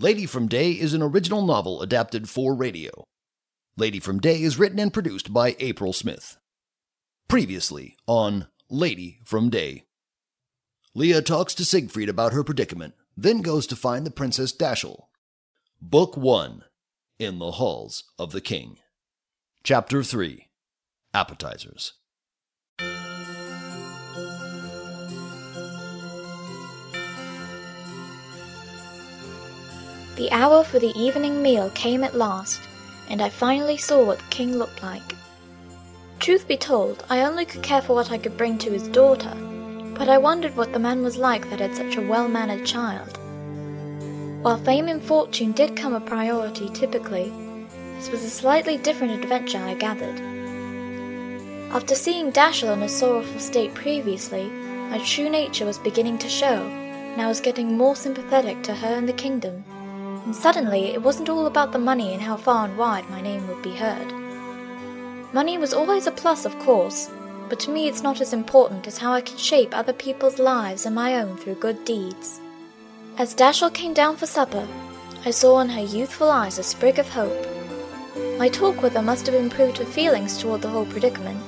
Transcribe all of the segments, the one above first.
Lady from Day is an original novel adapted for radio. Lady from Day is written and produced by April Smith. Previously on Lady from Day. Leah talks to Siegfried about her predicament, then goes to find the Princess Dashel. Book 1 In the Halls of the King. Chapter 3 Appetizers. The hour for the evening meal came at last, and I finally saw what the king looked like. Truth be told, I only could care for what I could bring to his daughter, but I wondered what the man was like that had such a well mannered child. While fame and fortune did come a priority typically, this was a slightly different adventure, I gathered. After seeing Dashel in a sorrowful state previously, my true nature was beginning to show, and I was getting more sympathetic to her and the kingdom and suddenly it wasn't all about the money and how far and wide my name would be heard. Money was always a plus, of course, but to me it's not as important as how I can shape other people's lives and my own through good deeds. As Dashel came down for supper, I saw in her youthful eyes a sprig of hope. My talk with her must have improved her feelings toward the whole predicament.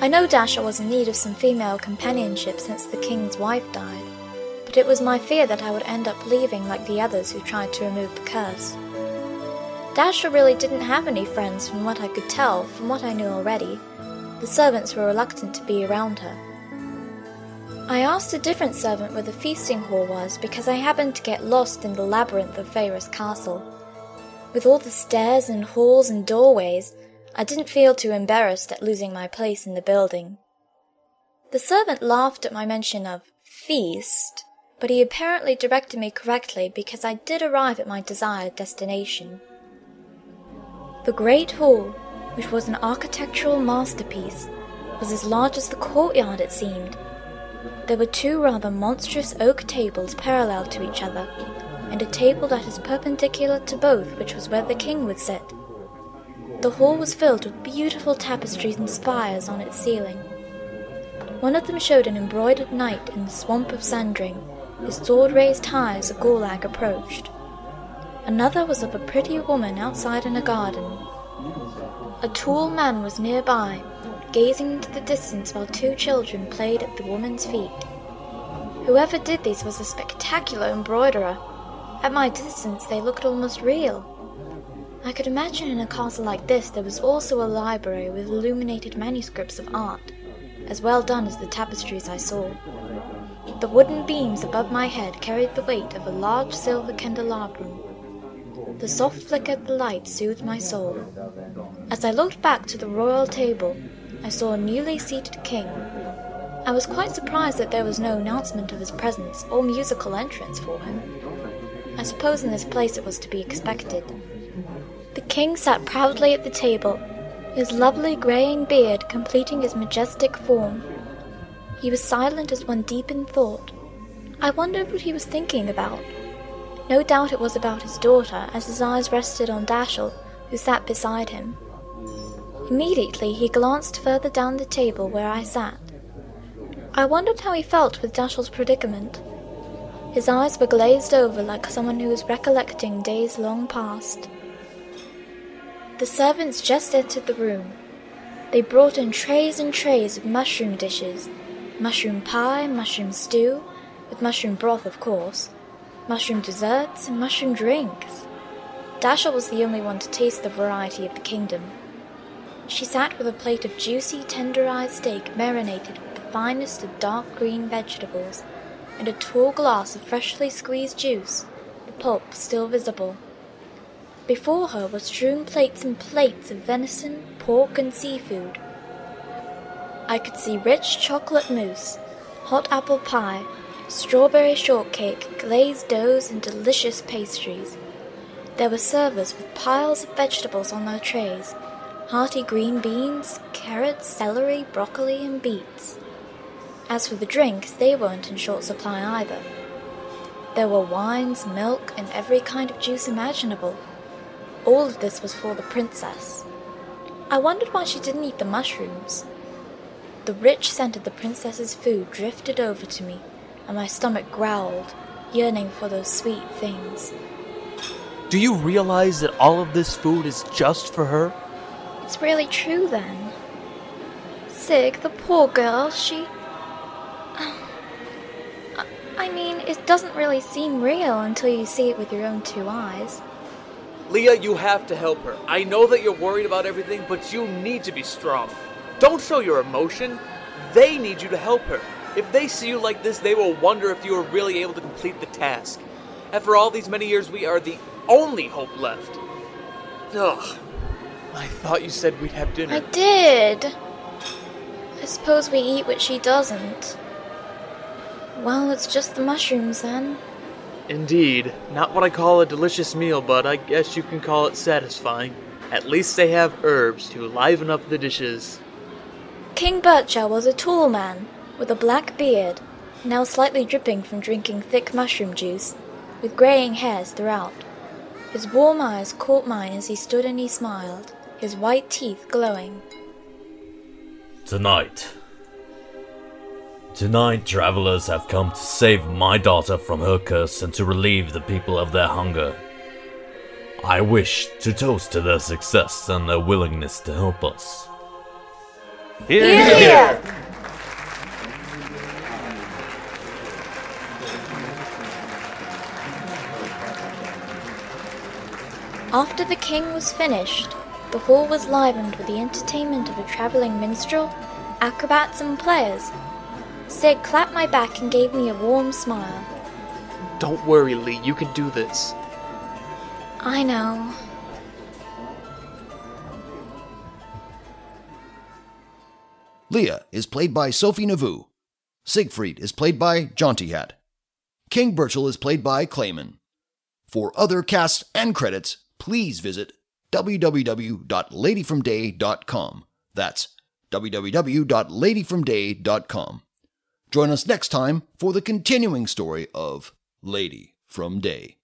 I know Dashel was in need of some female companionship since the king's wife died it was my fear that I would end up leaving like the others who tried to remove the curse. Dashel really didn't have any friends from what I could tell, from what I knew already. The servants were reluctant to be around her. I asked a different servant where the feasting hall was because I happened to get lost in the labyrinth of Faerus Castle. With all the stairs and halls and doorways, I didn't feel too embarrassed at losing my place in the building. The servant laughed at my mention of feast but he apparently directed me correctly because I did arrive at my desired destination. The Great Hall, which was an architectural masterpiece, was as large as the courtyard it seemed. There were two rather monstrous oak tables parallel to each other, and a table that is perpendicular to both, which was where the king would sit. The hall was filled with beautiful tapestries and spires on its ceiling. One of them showed an embroidered knight in the swamp of Sandring, his sword raised high as a Gulag approached. Another was of a pretty woman outside in a garden. A tall man was nearby, gazing into the distance while two children played at the woman's feet. Whoever did these was a spectacular embroiderer. At my distance, they looked almost real. I could imagine in a castle like this there was also a library with illuminated manuscripts of art, as well done as the tapestries I saw. The wooden beams above my head carried the weight of a large silver candelabrum. The soft flicker of the light soothed my soul. As I looked back to the royal table, I saw a newly seated king. I was quite surprised that there was no announcement of his presence or musical entrance for him. I suppose in this place it was to be expected. The king sat proudly at the table, his lovely greying beard completing his majestic form. He was silent as one deep in thought. I wondered what he was thinking about. No doubt it was about his daughter, as his eyes rested on Dashel, who sat beside him. Immediately he glanced further down the table where I sat. I wondered how he felt with Dashel's predicament. His eyes were glazed over like someone who was recollecting days long past. The servants just entered the room. They brought in trays and trays of mushroom dishes, mushroom pie, mushroom stew, with mushroom broth, of course, mushroom desserts, and mushroom drinks. Dashel was the only one to taste the variety of the kingdom. She sat with a plate of juicy, tenderized steak marinated with the finest of dark green vegetables, and a tall glass of freshly squeezed juice, the pulp still visible. Before her were strewn plates and plates of venison, pork, and seafood, I could see rich chocolate mousse, hot apple pie, strawberry shortcake, glazed doughs, and delicious pastries. There were servers with piles of vegetables on their trays hearty green beans, carrots, celery, broccoli, and beets. As for the drinks, they weren't in short supply either. There were wines, milk, and every kind of juice imaginable. All of this was for the princess. I wondered why she didn't eat the mushrooms. The rich scent of the princess's food drifted over to me, and my stomach growled. yearning for those sweet things. Do you realize that all of this food is just for her? It's really true then. Sig, the poor girl, she. I mean, it doesn't really seem real until you see it with your own two eyes. Leah, you have to help her. I know that you're worried about everything, but you need to be strong. Don't show your emotion. They need you to help her. If they see you like this, they will wonder if you are really able to complete the task. After all these many years, we are the only hope left. Ugh. I thought you said we'd have dinner. I did. I suppose we eat what she doesn't. Well, it's just the mushrooms then. Indeed. Not what I call a delicious meal, but I guess you can call it satisfying. At least they have herbs to liven up the dishes. King Bircher was a tall man, with a black beard, now slightly dripping from drinking thick mushroom juice, with greying hairs throughout. His warm eyes caught mine as he stood and he smiled, his white teeth glowing. Tonight. Tonight, travelers have come to save my daughter from her curse and to relieve the people of their hunger. I wish to toast to their success and their willingness to help us. Here, Here, here. After the king was finished, the hall was livened with the entertainment of a traveling minstrel, acrobats, and players. Sig clapped my back and gave me a warm smile. Don't worry, Lee. You can do this. I know. Leah is played by Sophie Nauvoo. Siegfried is played by Jaunty Hat. King Birchall is played by Clayman. For other casts and credits, please visit www.ladyfromday.com. That's www.ladyfromday.com. Join us next time for the continuing story of Lady from Day.